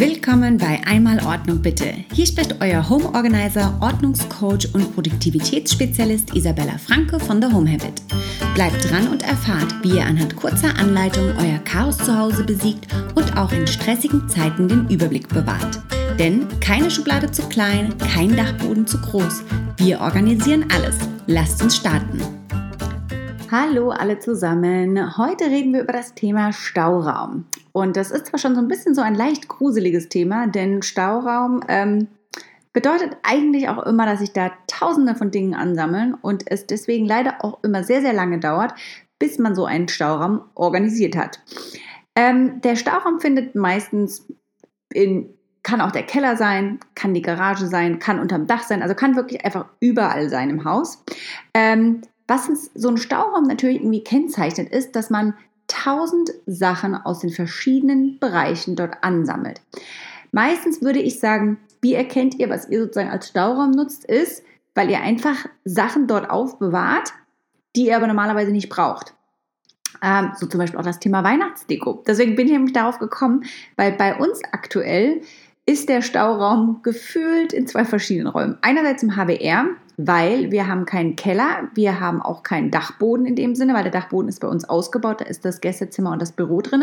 Willkommen bei Einmal Ordnung bitte. Hier spricht euer Home Organizer, Ordnungscoach und Produktivitätsspezialist Isabella Franke von The Home Habit. Bleibt dran und erfahrt, wie ihr anhand kurzer Anleitungen euer Chaos zu Hause besiegt und auch in stressigen Zeiten den Überblick bewahrt. Denn keine Schublade zu klein, kein Dachboden zu groß. Wir organisieren alles. Lasst uns starten. Hallo alle zusammen. Heute reden wir über das Thema Stauraum. Und das ist zwar schon so ein bisschen so ein leicht gruseliges Thema, denn Stauraum ähm, bedeutet eigentlich auch immer, dass sich da tausende von Dingen ansammeln und es deswegen leider auch immer sehr, sehr lange dauert, bis man so einen Stauraum organisiert hat. Ähm, der Stauraum findet meistens in kann auch der Keller sein, kann die Garage sein, kann unterm Dach sein, also kann wirklich einfach überall sein im Haus. Ähm, was uns so ein Stauraum natürlich irgendwie kennzeichnet, ist, dass man tausend Sachen aus den verschiedenen Bereichen dort ansammelt. Meistens würde ich sagen, wie erkennt ihr, was ihr sozusagen als Stauraum nutzt, ist, weil ihr einfach Sachen dort aufbewahrt, die ihr aber normalerweise nicht braucht. Ähm, so zum Beispiel auch das Thema Weihnachtsdeko. Deswegen bin ich nämlich darauf gekommen, weil bei uns aktuell ist der Stauraum gefühlt in zwei verschiedenen Räumen. Einerseits im HBR, weil wir haben keinen Keller, wir haben auch keinen Dachboden in dem Sinne, weil der Dachboden ist bei uns ausgebaut, da ist das Gästezimmer und das Büro drin.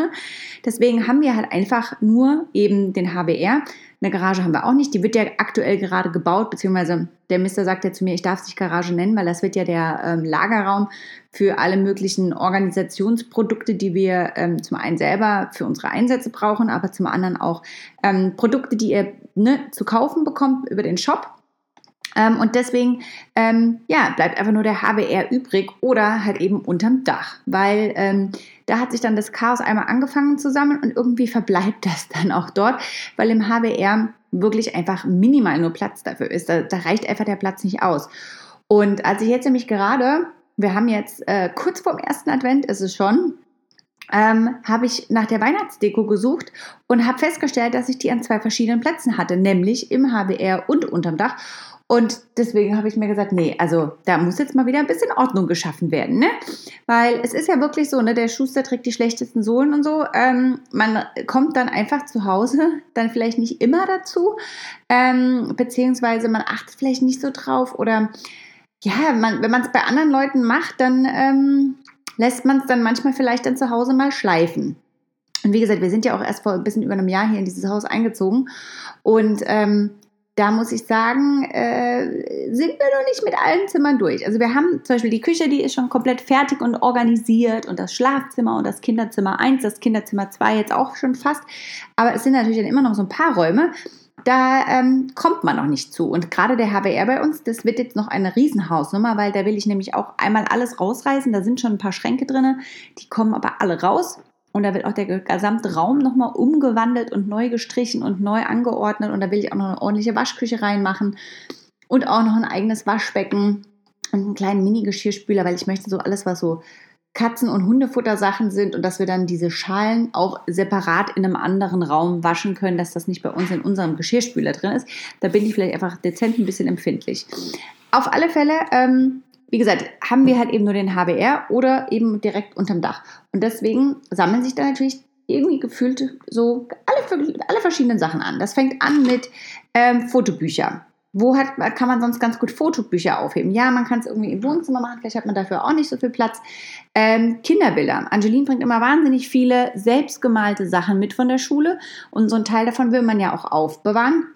Deswegen haben wir halt einfach nur eben den HBR. Eine Garage haben wir auch nicht, die wird ja aktuell gerade gebaut, beziehungsweise der Mister sagt ja zu mir, ich darf es nicht Garage nennen, weil das wird ja der ähm, Lagerraum für alle möglichen Organisationsprodukte, die wir ähm, zum einen selber für unsere Einsätze brauchen, aber zum anderen auch ähm, Produkte, die ihr ne, zu kaufen bekommt über den Shop ähm, und deswegen, ähm, ja, bleibt einfach nur der HBR übrig oder halt eben unterm Dach, weil ähm, da hat sich dann das Chaos einmal angefangen zu sammeln und irgendwie verbleibt das dann auch dort, weil im HBR wirklich einfach minimal nur Platz dafür ist. Da, da reicht einfach der Platz nicht aus. Und als ich jetzt nämlich gerade, wir haben jetzt äh, kurz vorm ersten Advent, ist es schon, ähm, habe ich nach der Weihnachtsdeko gesucht und habe festgestellt, dass ich die an zwei verschiedenen Plätzen hatte, nämlich im HBR und unterm Dach. Und deswegen habe ich mir gesagt, nee, also da muss jetzt mal wieder ein bisschen Ordnung geschaffen werden, ne? Weil es ist ja wirklich so, ne, der Schuster trägt die schlechtesten Sohlen und so. Ähm, man kommt dann einfach zu Hause, dann vielleicht nicht immer dazu, ähm, beziehungsweise man achtet vielleicht nicht so drauf oder ja, man, wenn man es bei anderen Leuten macht, dann ähm, lässt man es dann manchmal vielleicht dann zu Hause mal schleifen. Und wie gesagt, wir sind ja auch erst vor ein bisschen über einem Jahr hier in dieses Haus eingezogen und ähm, da muss ich sagen, äh, sind wir noch nicht mit allen Zimmern durch. Also wir haben zum Beispiel die Küche, die ist schon komplett fertig und organisiert und das Schlafzimmer und das Kinderzimmer 1, das Kinderzimmer 2 jetzt auch schon fast. Aber es sind natürlich dann immer noch so ein paar Räume, da ähm, kommt man noch nicht zu. Und gerade der HBR bei uns, das wird jetzt noch eine Riesenhausnummer, weil da will ich nämlich auch einmal alles rausreißen. Da sind schon ein paar Schränke drin, die kommen aber alle raus. Und da wird auch der gesamte Raum nochmal umgewandelt und neu gestrichen und neu angeordnet. Und da will ich auch noch eine ordentliche Waschküche reinmachen und auch noch ein eigenes Waschbecken und einen kleinen Mini-Geschirrspüler, weil ich möchte so alles, was so Katzen- und Hundefuttersachen sind und dass wir dann diese Schalen auch separat in einem anderen Raum waschen können, dass das nicht bei uns in unserem Geschirrspüler drin ist. Da bin ich vielleicht einfach dezent ein bisschen empfindlich. Auf alle Fälle ähm, wie gesagt, haben wir halt eben nur den HBR oder eben direkt unterm Dach. Und deswegen sammeln sich da natürlich irgendwie gefühlt so alle, alle verschiedenen Sachen an. Das fängt an mit ähm, Fotobücher. Wo hat, kann man sonst ganz gut Fotobücher aufheben? Ja, man kann es irgendwie im Wohnzimmer machen, vielleicht hat man dafür auch nicht so viel Platz. Ähm, Kinderbilder. Angeline bringt immer wahnsinnig viele selbstgemalte Sachen mit von der Schule und so ein Teil davon will man ja auch aufbewahren.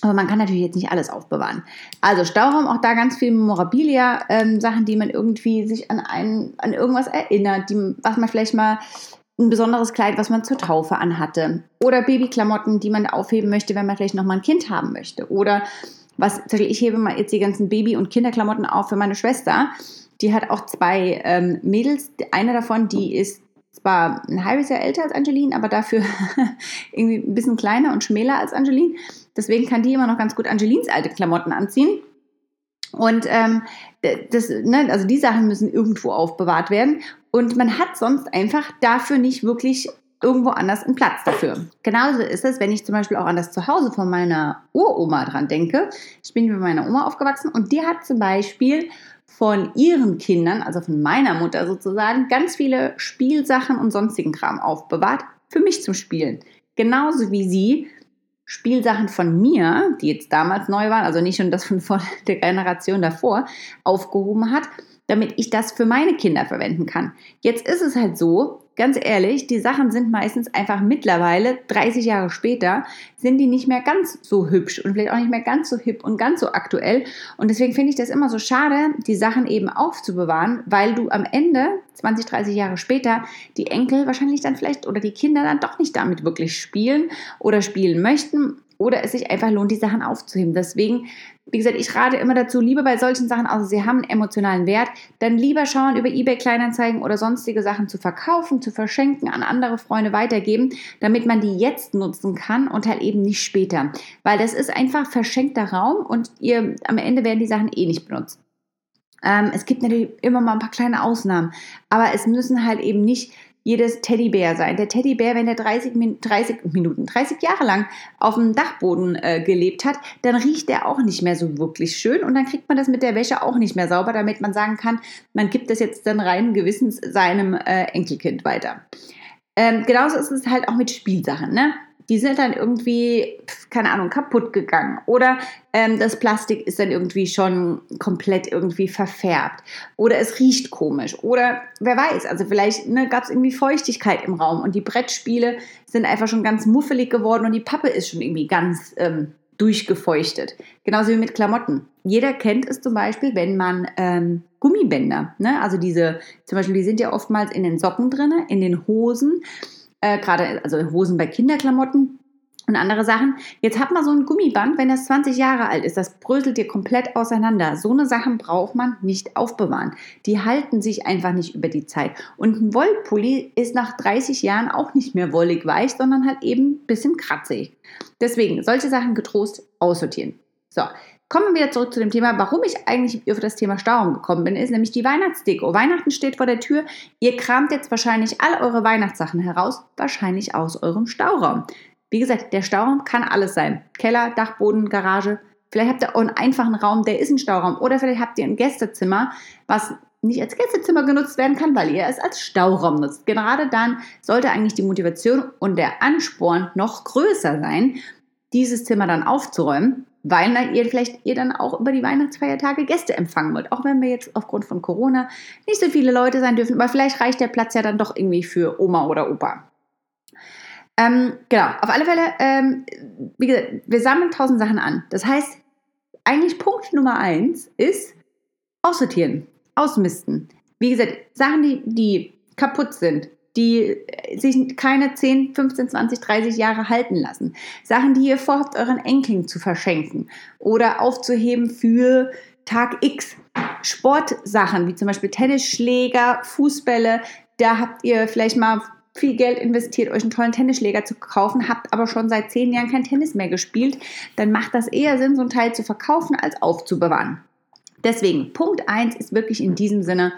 Aber man kann natürlich jetzt nicht alles aufbewahren. Also Stauraum, auch da ganz viel Memorabilia, ähm, Sachen, die man irgendwie sich an, einen, an irgendwas erinnert, die, was man vielleicht mal ein besonderes Kleid, was man zur Taufe anhatte. Oder Babyklamotten, die man aufheben möchte, wenn man vielleicht nochmal ein Kind haben möchte. Oder was, ich hebe mal jetzt die ganzen Baby- und Kinderklamotten auf für meine Schwester. Die hat auch zwei ähm, Mädels. Eine davon, die ist zwar ein halbes Jahr älter als Angeline, aber dafür irgendwie ein bisschen kleiner und schmäler als Angeline. Deswegen kann die immer noch ganz gut Angelines alte Klamotten anziehen. Und ähm, das, ne, also die Sachen müssen irgendwo aufbewahrt werden. Und man hat sonst einfach dafür nicht wirklich irgendwo anders einen Platz dafür. Genauso ist es, wenn ich zum Beispiel auch an das Zuhause von meiner Uroma dran denke. Ich bin mit meiner Oma aufgewachsen und die hat zum Beispiel von ihren Kindern, also von meiner Mutter sozusagen, ganz viele Spielsachen und sonstigen Kram aufbewahrt für mich zum Spielen. Genauso wie sie Spielsachen von mir, die jetzt damals neu waren, also nicht schon das von der Generation davor, aufgehoben hat, damit ich das für meine Kinder verwenden kann. Jetzt ist es halt so, ganz ehrlich, die Sachen sind meistens einfach mittlerweile, 30 Jahre später, sind die nicht mehr ganz so hübsch und vielleicht auch nicht mehr ganz so hip und ganz so aktuell. Und deswegen finde ich das immer so schade, die Sachen eben aufzubewahren, weil du am Ende, 20, 30 Jahre später, die Enkel wahrscheinlich dann vielleicht oder die Kinder dann doch nicht damit wirklich spielen oder spielen möchten oder es sich einfach lohnt, die Sachen aufzuheben. Deswegen, wie gesagt, ich rate immer dazu, lieber bei solchen Sachen, also sie haben einen emotionalen Wert, dann lieber schauen, über eBay Kleinanzeigen oder sonstige Sachen zu verkaufen, zu verschenken, an andere Freunde weitergeben, damit man die jetzt nutzen kann und halt eben nicht später. Weil das ist einfach verschenkter Raum und ihr am Ende werden die Sachen eh nicht benutzt. Ähm, es gibt natürlich immer mal ein paar kleine Ausnahmen, aber es müssen halt eben nicht jedes Teddybär sein. Der Teddybär, wenn er 30, 30 Minuten, 30 Jahre lang auf dem Dachboden äh, gelebt hat, dann riecht er auch nicht mehr so wirklich schön und dann kriegt man das mit der Wäsche auch nicht mehr sauber, damit man sagen kann, man gibt das jetzt dann rein gewissens seinem äh, Enkelkind weiter. Ähm, genauso ist es halt auch mit Spielsachen. Ne? Die sind dann irgendwie, keine Ahnung, kaputt gegangen. Oder ähm, das Plastik ist dann irgendwie schon komplett irgendwie verfärbt. Oder es riecht komisch. Oder wer weiß, also vielleicht ne, gab es irgendwie Feuchtigkeit im Raum und die Brettspiele sind einfach schon ganz muffelig geworden und die Pappe ist schon irgendwie ganz ähm, durchgefeuchtet. Genauso wie mit Klamotten. Jeder kennt es zum Beispiel, wenn man ähm, Gummibänder, ne? also diese, zum Beispiel, die sind ja oftmals in den Socken drin, in den Hosen äh, gerade also Hosen bei Kinderklamotten und andere Sachen. Jetzt hat man so ein Gummiband, wenn das 20 Jahre alt ist, das bröselt dir komplett auseinander. So eine Sachen braucht man nicht aufbewahren. Die halten sich einfach nicht über die Zeit. Und ein Wollpulli ist nach 30 Jahren auch nicht mehr wollig weich, sondern halt eben ein bisschen kratzig. Deswegen solche Sachen getrost aussortieren. So, Kommen wir zurück zu dem Thema, warum ich eigentlich auf das Thema Stauraum gekommen bin, ist nämlich die Weihnachtsdeko. Weihnachten steht vor der Tür. Ihr kramt jetzt wahrscheinlich all eure Weihnachtssachen heraus, wahrscheinlich aus eurem Stauraum. Wie gesagt, der Stauraum kann alles sein. Keller, Dachboden, Garage. Vielleicht habt ihr auch einen einfachen Raum, der ist ein Stauraum. Oder vielleicht habt ihr ein Gästezimmer, was nicht als Gästezimmer genutzt werden kann, weil ihr es als Stauraum nutzt. Gerade dann sollte eigentlich die Motivation und der Ansporn noch größer sein, dieses Zimmer dann aufzuräumen weil ihr vielleicht ihr dann auch über die Weihnachtsfeiertage Gäste empfangen wollt. Auch wenn wir jetzt aufgrund von Corona nicht so viele Leute sein dürfen, aber vielleicht reicht der Platz ja dann doch irgendwie für Oma oder Opa. Ähm, genau, auf alle Fälle, ähm, wie gesagt, wir sammeln tausend Sachen an. Das heißt, eigentlich Punkt Nummer eins ist aussortieren, ausmisten. Wie gesagt, Sachen, die, die kaputt sind, die sich keine 10, 15, 20, 30 Jahre halten lassen. Sachen, die ihr vorhabt, euren Enkeln zu verschenken oder aufzuheben für Tag X. Sportsachen, wie zum Beispiel Tennisschläger, Fußbälle, da habt ihr vielleicht mal viel Geld investiert, euch einen tollen Tennisschläger zu kaufen, habt aber schon seit zehn Jahren kein Tennis mehr gespielt, dann macht das eher Sinn, so ein Teil zu verkaufen, als aufzubewahren. Deswegen, Punkt 1 ist wirklich in diesem Sinne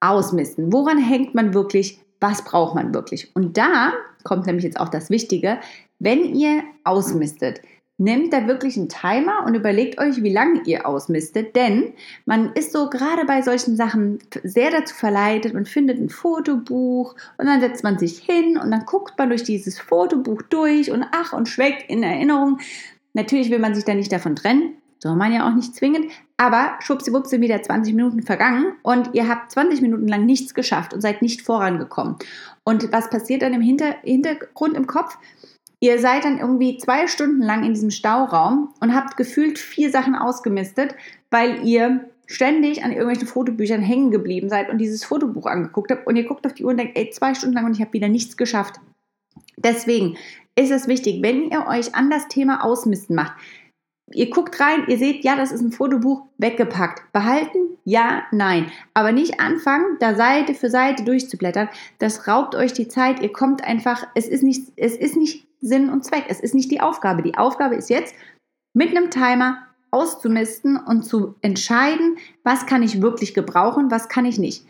ausmisten. Woran hängt man wirklich was braucht man wirklich. Und da kommt nämlich jetzt auch das Wichtige, wenn ihr ausmistet, nehmt da wirklich einen Timer und überlegt euch, wie lange ihr ausmistet, denn man ist so gerade bei solchen Sachen sehr dazu verleitet und findet ein Fotobuch und dann setzt man sich hin und dann guckt man durch dieses Fotobuch durch und ach und schweckt in Erinnerung. Natürlich will man sich da nicht davon trennen, soll man ja auch nicht zwingend, aber schwuppsiwupps sind wieder 20 Minuten vergangen und ihr habt 20 Minuten lang nichts geschafft und seid nicht vorangekommen. Und was passiert dann im Hinter Hintergrund im Kopf? Ihr seid dann irgendwie zwei Stunden lang in diesem Stauraum und habt gefühlt vier Sachen ausgemistet, weil ihr ständig an irgendwelchen Fotobüchern hängen geblieben seid und dieses Fotobuch angeguckt habt und ihr guckt auf die Uhr und denkt, ey, zwei Stunden lang und ich habe wieder nichts geschafft. Deswegen ist es wichtig, wenn ihr euch an das Thema Ausmisten macht, Ihr guckt rein, ihr seht, ja, das ist ein Fotobuch, weggepackt. Behalten? Ja, nein. Aber nicht anfangen, da Seite für Seite durchzublättern. Das raubt euch die Zeit. Ihr kommt einfach, es ist nicht, es ist nicht Sinn und Zweck. Es ist nicht die Aufgabe. Die Aufgabe ist jetzt, mit einem Timer auszumisten und zu entscheiden, was kann ich wirklich gebrauchen, was kann ich nicht.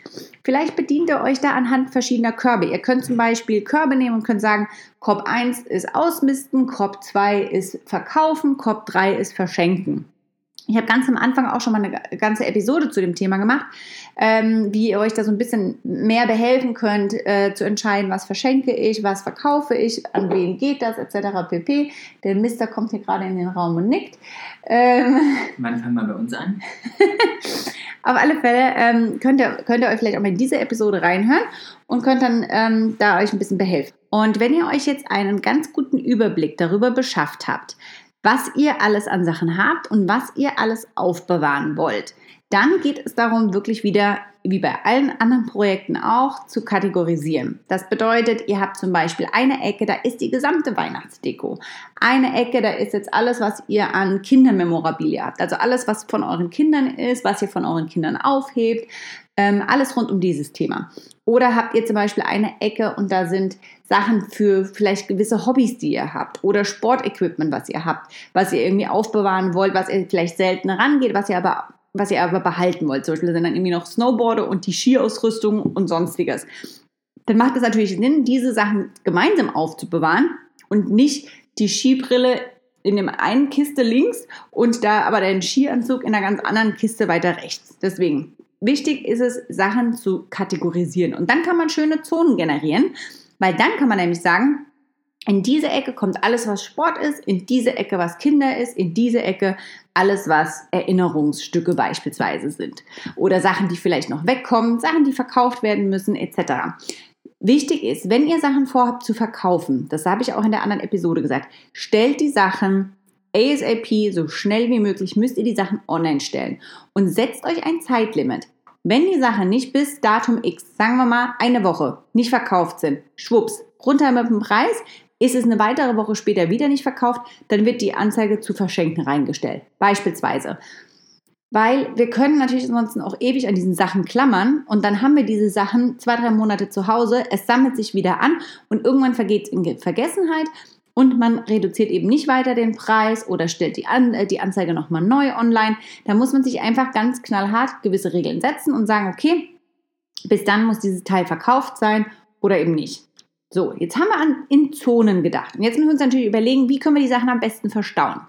Vielleicht bedient ihr euch da anhand verschiedener Körbe. Ihr könnt zum Beispiel Körbe nehmen und könnt sagen, Korb 1 ist ausmisten, Korb 2 ist verkaufen, Korb 3 ist verschenken. Ich habe ganz am Anfang auch schon mal eine ganze Episode zu dem Thema gemacht, ähm, wie ihr euch da so ein bisschen mehr behelfen könnt, äh, zu entscheiden, was verschenke ich, was verkaufe ich, an wen geht das, etc. pp. Der Mister kommt hier gerade in den Raum und nickt. Ähm, Wann fangen wir bei uns an? Auf alle Fälle ähm, könnt, ihr, könnt ihr euch vielleicht auch mal in diese Episode reinhören und könnt dann ähm, da euch ein bisschen behelfen. Und wenn ihr euch jetzt einen ganz guten Überblick darüber beschafft habt, was ihr alles an Sachen habt und was ihr alles aufbewahren wollt. Dann geht es darum, wirklich wieder, wie bei allen anderen Projekten auch, zu kategorisieren. Das bedeutet, ihr habt zum Beispiel eine Ecke, da ist die gesamte Weihnachtsdeko. Eine Ecke, da ist jetzt alles, was ihr an Kindermemorabilia habt. Also alles, was von euren Kindern ist, was ihr von euren Kindern aufhebt. Ähm, alles rund um dieses Thema. Oder habt ihr zum Beispiel eine Ecke und da sind Sachen für vielleicht gewisse Hobbys, die ihr habt oder Sportequipment, was ihr habt, was ihr irgendwie aufbewahren wollt, was ihr vielleicht selten rangeht, was ihr aber was ihr aber behalten wollt. Zum Beispiel sind dann irgendwie noch Snowboarder und die Skiausrüstung und sonstiges. Dann macht es natürlich Sinn, diese Sachen gemeinsam aufzubewahren und nicht die Skibrille in dem einen Kiste links und da aber den Skianzug in einer ganz anderen Kiste weiter rechts. Deswegen Wichtig ist es, Sachen zu kategorisieren. Und dann kann man schöne Zonen generieren, weil dann kann man nämlich sagen, in diese Ecke kommt alles, was Sport ist, in diese Ecke, was Kinder ist, in diese Ecke alles, was Erinnerungsstücke beispielsweise sind. Oder Sachen, die vielleicht noch wegkommen, Sachen, die verkauft werden müssen, etc. Wichtig ist, wenn ihr Sachen vorhabt zu verkaufen, das habe ich auch in der anderen Episode gesagt, stellt die Sachen ASAP, so schnell wie möglich müsst ihr die Sachen online stellen und setzt euch ein Zeitlimit. Wenn die Sachen nicht bis Datum X, sagen wir mal eine Woche, nicht verkauft sind, schwupps, runter mit dem Preis, ist es eine weitere Woche später wieder nicht verkauft, dann wird die Anzeige zu verschenken reingestellt. Beispielsweise. Weil wir können natürlich ansonsten auch ewig an diesen Sachen klammern und dann haben wir diese Sachen zwei, drei Monate zu Hause, es sammelt sich wieder an und irgendwann vergeht es in Vergessenheit und man reduziert eben nicht weiter den Preis oder stellt die, An äh, die Anzeige nochmal neu online. Da muss man sich einfach ganz knallhart gewisse Regeln setzen und sagen, okay, bis dann muss dieses Teil verkauft sein oder eben nicht. So, jetzt haben wir an, in Zonen gedacht. Und jetzt müssen wir uns natürlich überlegen, wie können wir die Sachen am besten verstauen.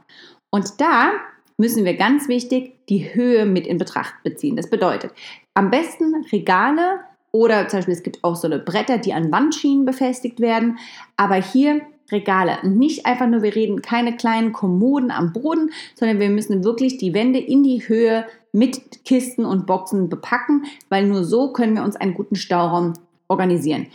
Und da müssen wir ganz wichtig die Höhe mit in Betracht beziehen. Das bedeutet, am besten Regale oder zum Beispiel es gibt auch so eine Bretter, die an Wandschienen befestigt werden. Aber hier Regale. Und nicht einfach nur, wir reden keine kleinen Kommoden am Boden, sondern wir müssen wirklich die Wände in die Höhe mit Kisten und Boxen bepacken, weil nur so können wir uns einen guten Stauraum organisieren.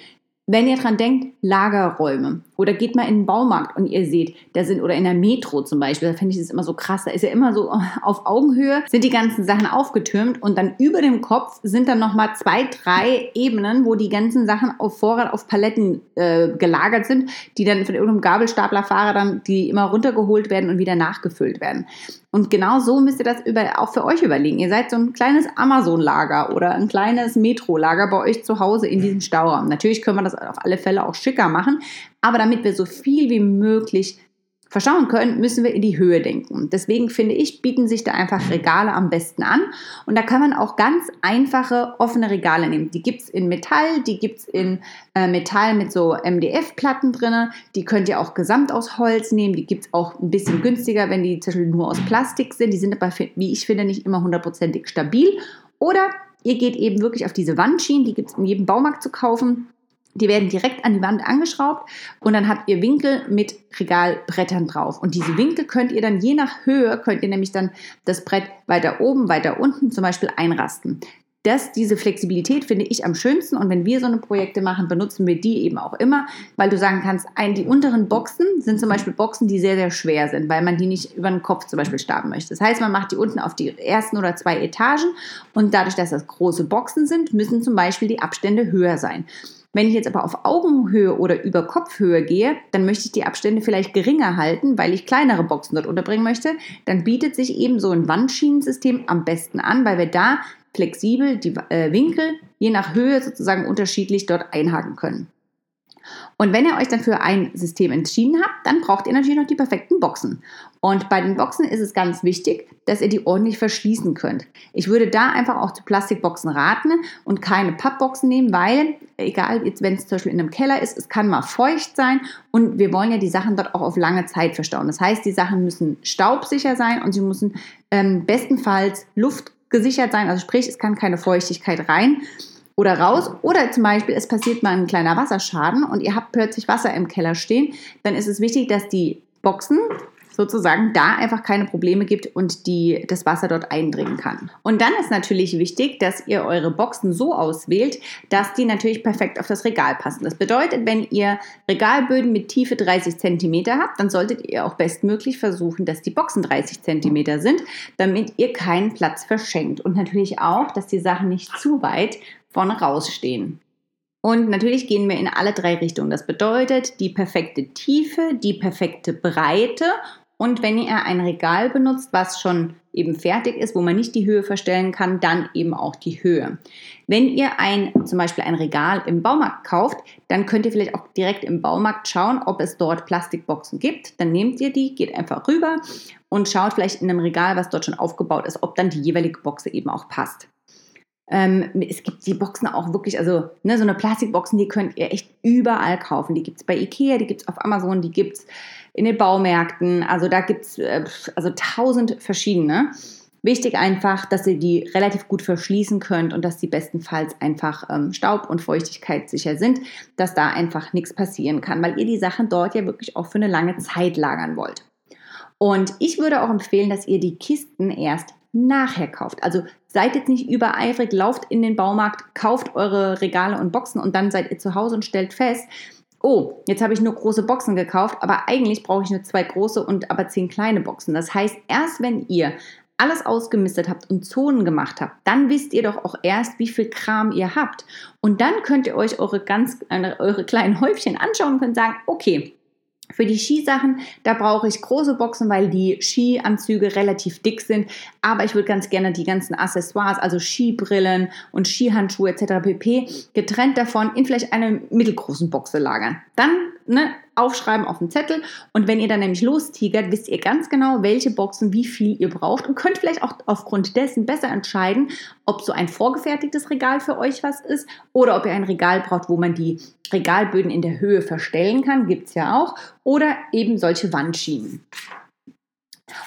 Wenn ihr dran denkt, Lagerräume oder geht mal in den Baumarkt und ihr seht, da sind oder in der Metro zum Beispiel, da finde ich das immer so krass, da ist ja immer so auf Augenhöhe, sind die ganzen Sachen aufgetürmt und dann über dem Kopf sind dann nochmal zwei, drei Ebenen, wo die ganzen Sachen auf Vorrat auf Paletten äh, gelagert sind, die dann von irgendeinem Gabelstaplerfahrer dann, die immer runtergeholt werden und wieder nachgefüllt werden. Und genau so müsst ihr das über, auch für euch überlegen. Ihr seid so ein kleines Amazon-Lager oder ein kleines Metro-Lager bei euch zu Hause in diesem Stauraum. Natürlich können wir das auf alle Fälle auch schicker machen, aber damit wir so viel wie möglich verschauen können, müssen wir in die Höhe denken. Deswegen finde ich, bieten sich da einfach Regale am besten an. Und da kann man auch ganz einfache offene Regale nehmen. Die gibt es in Metall, die gibt es in äh, Metall mit so MDF-Platten drin. Die könnt ihr auch gesamt aus Holz nehmen. Die gibt es auch ein bisschen günstiger, wenn die zum Beispiel nur aus Plastik sind. Die sind aber, wie ich finde, nicht immer hundertprozentig stabil. Oder ihr geht eben wirklich auf diese Wandschienen, die gibt es in jedem Baumarkt zu kaufen. Die werden direkt an die Wand angeschraubt und dann habt ihr Winkel mit Regalbrettern drauf. Und diese Winkel könnt ihr dann je nach Höhe, könnt ihr nämlich dann das Brett weiter oben, weiter unten zum Beispiel einrasten. Das, diese Flexibilität finde ich am schönsten und wenn wir so eine Projekte machen, benutzen wir die eben auch immer, weil du sagen kannst, ein, die unteren Boxen sind zum Beispiel Boxen, die sehr, sehr schwer sind, weil man die nicht über den Kopf zum Beispiel starten möchte. Das heißt, man macht die unten auf die ersten oder zwei Etagen und dadurch, dass das große Boxen sind, müssen zum Beispiel die Abstände höher sein. Wenn ich jetzt aber auf Augenhöhe oder über Kopfhöhe gehe, dann möchte ich die Abstände vielleicht geringer halten, weil ich kleinere Boxen dort unterbringen möchte. Dann bietet sich eben so ein Wandschienensystem am besten an, weil wir da flexibel die äh, Winkel je nach Höhe sozusagen unterschiedlich dort einhaken können. Und wenn ihr euch dann für ein System entschieden habt, dann braucht ihr natürlich noch die perfekten Boxen. Und bei den Boxen ist es ganz wichtig, dass ihr die ordentlich verschließen könnt. Ich würde da einfach auch zu Plastikboxen raten und keine Pappboxen nehmen, weil, egal jetzt wenn es zum Beispiel in einem Keller ist, es kann mal feucht sein und wir wollen ja die Sachen dort auch auf lange Zeit verstauen. Das heißt, die Sachen müssen staubsicher sein und sie müssen ähm, bestenfalls luftgesichert sein. Also sprich, es kann keine Feuchtigkeit rein oder raus. Oder zum Beispiel, es passiert mal ein kleiner Wasserschaden und ihr habt plötzlich Wasser im Keller stehen. Dann ist es wichtig, dass die Boxen sozusagen da einfach keine Probleme gibt und die, das Wasser dort eindringen kann. Und dann ist natürlich wichtig, dass ihr eure Boxen so auswählt, dass die natürlich perfekt auf das Regal passen. Das bedeutet, wenn ihr Regalböden mit Tiefe 30 cm habt, dann solltet ihr auch bestmöglich versuchen, dass die Boxen 30 cm sind, damit ihr keinen Platz verschenkt. Und natürlich auch, dass die Sachen nicht zu weit vorne rausstehen. Und natürlich gehen wir in alle drei Richtungen. Das bedeutet die perfekte Tiefe, die perfekte Breite und wenn ihr ein Regal benutzt, was schon eben fertig ist, wo man nicht die Höhe verstellen kann, dann eben auch die Höhe. Wenn ihr ein, zum Beispiel ein Regal im Baumarkt kauft, dann könnt ihr vielleicht auch direkt im Baumarkt schauen, ob es dort Plastikboxen gibt. Dann nehmt ihr die, geht einfach rüber und schaut vielleicht in einem Regal, was dort schon aufgebaut ist, ob dann die jeweilige Box eben auch passt. Ähm, es gibt die Boxen auch wirklich, also ne, so eine Plastikboxen, die könnt ihr echt überall kaufen. Die gibt es bei Ikea, die gibt es auf Amazon, die gibt es in den Baumärkten. Also da gibt es äh, also tausend verschiedene. Wichtig einfach, dass ihr die relativ gut verschließen könnt und dass die bestenfalls einfach ähm, staub- und Feuchtigkeit sicher sind, dass da einfach nichts passieren kann, weil ihr die Sachen dort ja wirklich auch für eine lange Zeit lagern wollt. Und ich würde auch empfehlen, dass ihr die Kisten erst nachher kauft. Also seid jetzt nicht übereifrig, lauft in den Baumarkt, kauft eure Regale und Boxen und dann seid ihr zu Hause und stellt fest, oh, jetzt habe ich nur große Boxen gekauft, aber eigentlich brauche ich nur zwei große und aber zehn kleine Boxen. Das heißt, erst wenn ihr alles ausgemistet habt und Zonen gemacht habt, dann wisst ihr doch auch erst, wie viel Kram ihr habt. Und dann könnt ihr euch eure ganz, äh, eure kleinen Häufchen anschauen und könnt sagen, okay, für die Skisachen, da brauche ich große Boxen, weil die Skianzüge relativ dick sind. Aber ich würde ganz gerne die ganzen Accessoires, also Skibrillen und Skihandschuhe etc. pp. getrennt davon in vielleicht einer mittelgroßen Box lagern. Dann ne, aufschreiben auf den Zettel und wenn ihr dann nämlich lostigert, wisst ihr ganz genau, welche Boxen wie viel ihr braucht und könnt vielleicht auch aufgrund dessen besser entscheiden, ob so ein vorgefertigtes Regal für euch was ist oder ob ihr ein Regal braucht, wo man die Regalböden in der Höhe verstellen kann, gibt es ja auch, oder eben solche Wandschienen.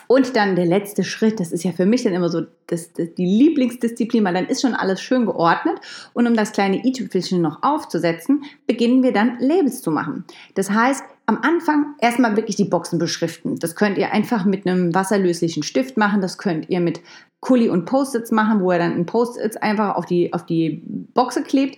Und dann der letzte Schritt, das ist ja für mich dann immer so das, das, die Lieblingsdisziplin, weil dann ist schon alles schön geordnet. Und um das kleine i-Tüpfelchen noch aufzusetzen, beginnen wir dann Labels zu machen. Das heißt, am Anfang erstmal wirklich die Boxen beschriften. Das könnt ihr einfach mit einem wasserlöslichen Stift machen. Das könnt ihr mit Kuli und Post-its machen, wo ihr dann ein Post-its einfach auf die, auf die Boxe klebt.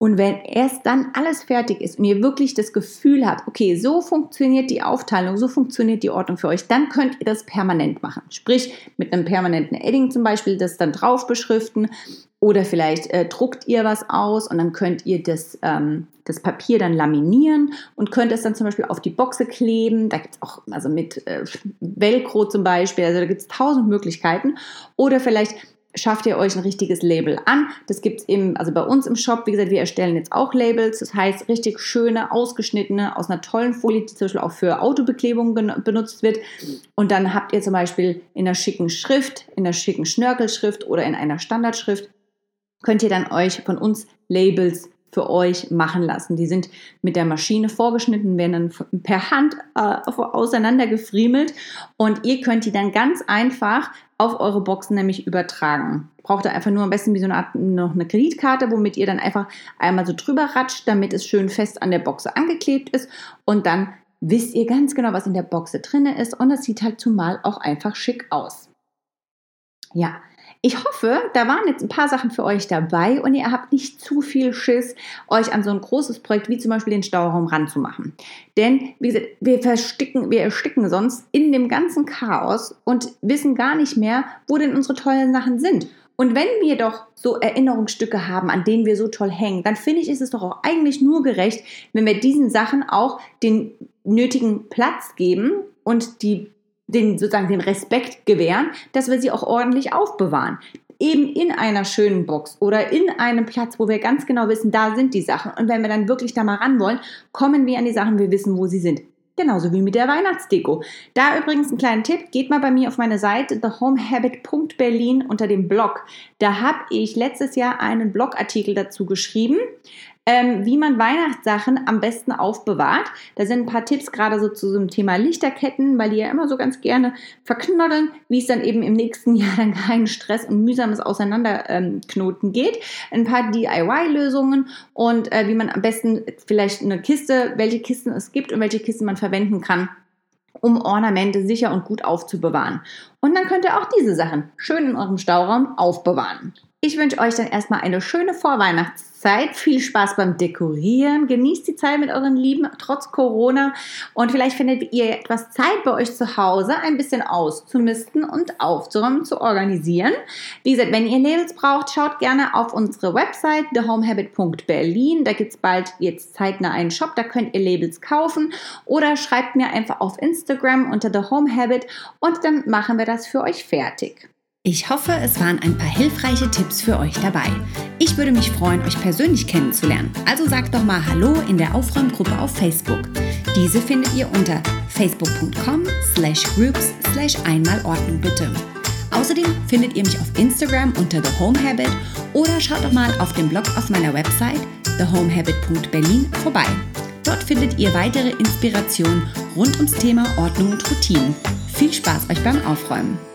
Und wenn erst dann alles fertig ist und ihr wirklich das Gefühl habt, okay, so funktioniert die Aufteilung, so funktioniert die Ordnung für euch, dann könnt ihr das permanent machen. Sprich, mit einem permanenten Edding zum Beispiel das dann drauf beschriften oder vielleicht äh, druckt ihr was aus und dann könnt ihr das, ähm, das Papier dann laminieren und könnt es dann zum Beispiel auf die Boxe kleben. Da gibt es auch, also mit äh, Velcro zum Beispiel, also da gibt es tausend Möglichkeiten. Oder vielleicht schafft ihr euch ein richtiges Label an. Das gibt es eben, also bei uns im Shop, wie gesagt, wir erstellen jetzt auch Labels. Das heißt, richtig schöne, ausgeschnittene, aus einer tollen Folie, die zum Beispiel auch für Autobeklebung benutzt wird. Und dann habt ihr zum Beispiel in einer schicken Schrift, in einer schicken Schnörkelschrift oder in einer Standardschrift, könnt ihr dann euch von uns Labels für euch machen lassen. Die sind mit der Maschine vorgeschnitten, werden dann per Hand äh, auseinandergefriemelt und ihr könnt die dann ganz einfach auf eure Boxen nämlich übertragen. Braucht ihr einfach nur am besten wie so eine Art noch eine Kreditkarte, womit ihr dann einfach einmal so drüber ratscht, damit es schön fest an der Boxe angeklebt ist und dann wisst ihr ganz genau, was in der Boxe drin ist und es sieht halt zumal auch einfach schick aus. Ja, ich hoffe, da waren jetzt ein paar Sachen für euch dabei und ihr habt nicht zu viel Schiss, euch an so ein großes Projekt wie zum Beispiel den Stauraum ranzumachen. Denn, wie gesagt, wir versticken, wir ersticken sonst in dem ganzen Chaos und wissen gar nicht mehr, wo denn unsere tollen Sachen sind. Und wenn wir doch so Erinnerungsstücke haben, an denen wir so toll hängen, dann finde ich, ist es doch auch eigentlich nur gerecht, wenn wir diesen Sachen auch den nötigen Platz geben und die den sozusagen den Respekt gewähren, dass wir sie auch ordentlich aufbewahren. eben in einer schönen Box oder in einem Platz, wo wir ganz genau wissen, da sind die Sachen. Und wenn wir dann wirklich da mal ran wollen, kommen wir an die Sachen, wir wissen, wo sie sind. Genauso wie mit der Weihnachtsdeko. Da übrigens ein kleiner Tipp, geht mal bei mir auf meine Seite thehomehabit.berlin unter dem Blog. Da habe ich letztes Jahr einen Blogartikel dazu geschrieben ähm, wie man Weihnachtssachen am besten aufbewahrt. Da sind ein paar Tipps gerade so zu einem Thema Lichterketten, weil die ja immer so ganz gerne verknoddeln, wie es dann eben im nächsten Jahr dann keinen Stress und mühsames Auseinanderknoten ähm, geht. Ein paar DIY-Lösungen und äh, wie man am besten vielleicht eine Kiste, welche Kisten es gibt und welche Kisten man verwenden kann um Ornamente sicher und gut aufzubewahren. Und dann könnt ihr auch diese Sachen schön in eurem Stauraum aufbewahren. Ich wünsche euch dann erstmal eine schöne Vorweihnachtszeit. Viel Spaß beim Dekorieren. Genießt die Zeit mit euren Lieben trotz Corona. Und vielleicht findet ihr etwas Zeit bei euch zu Hause, ein bisschen auszumisten und aufzuräumen, zu organisieren. Wie gesagt, wenn ihr Labels braucht, schaut gerne auf unsere Website thehomehabit.berlin. Da gibt es bald jetzt zeitnah einen Shop, da könnt ihr Labels kaufen. Oder schreibt mir einfach auf Instagram unter thehomehabit und dann machen wir das für euch fertig. Ich hoffe, es waren ein paar hilfreiche Tipps für euch dabei. Ich würde mich freuen, euch persönlich kennenzulernen. Also sagt doch mal Hallo in der Aufräumgruppe auf Facebook. Diese findet ihr unter facebook.com slash groups slash einmalordnung bitte. Außerdem findet ihr mich auf Instagram unter The Home Habit oder schaut doch mal auf dem Blog auf meiner Website thehomehabit.berlin vorbei. Dort findet ihr weitere Inspirationen rund ums Thema Ordnung und Routinen. Viel Spaß euch beim Aufräumen!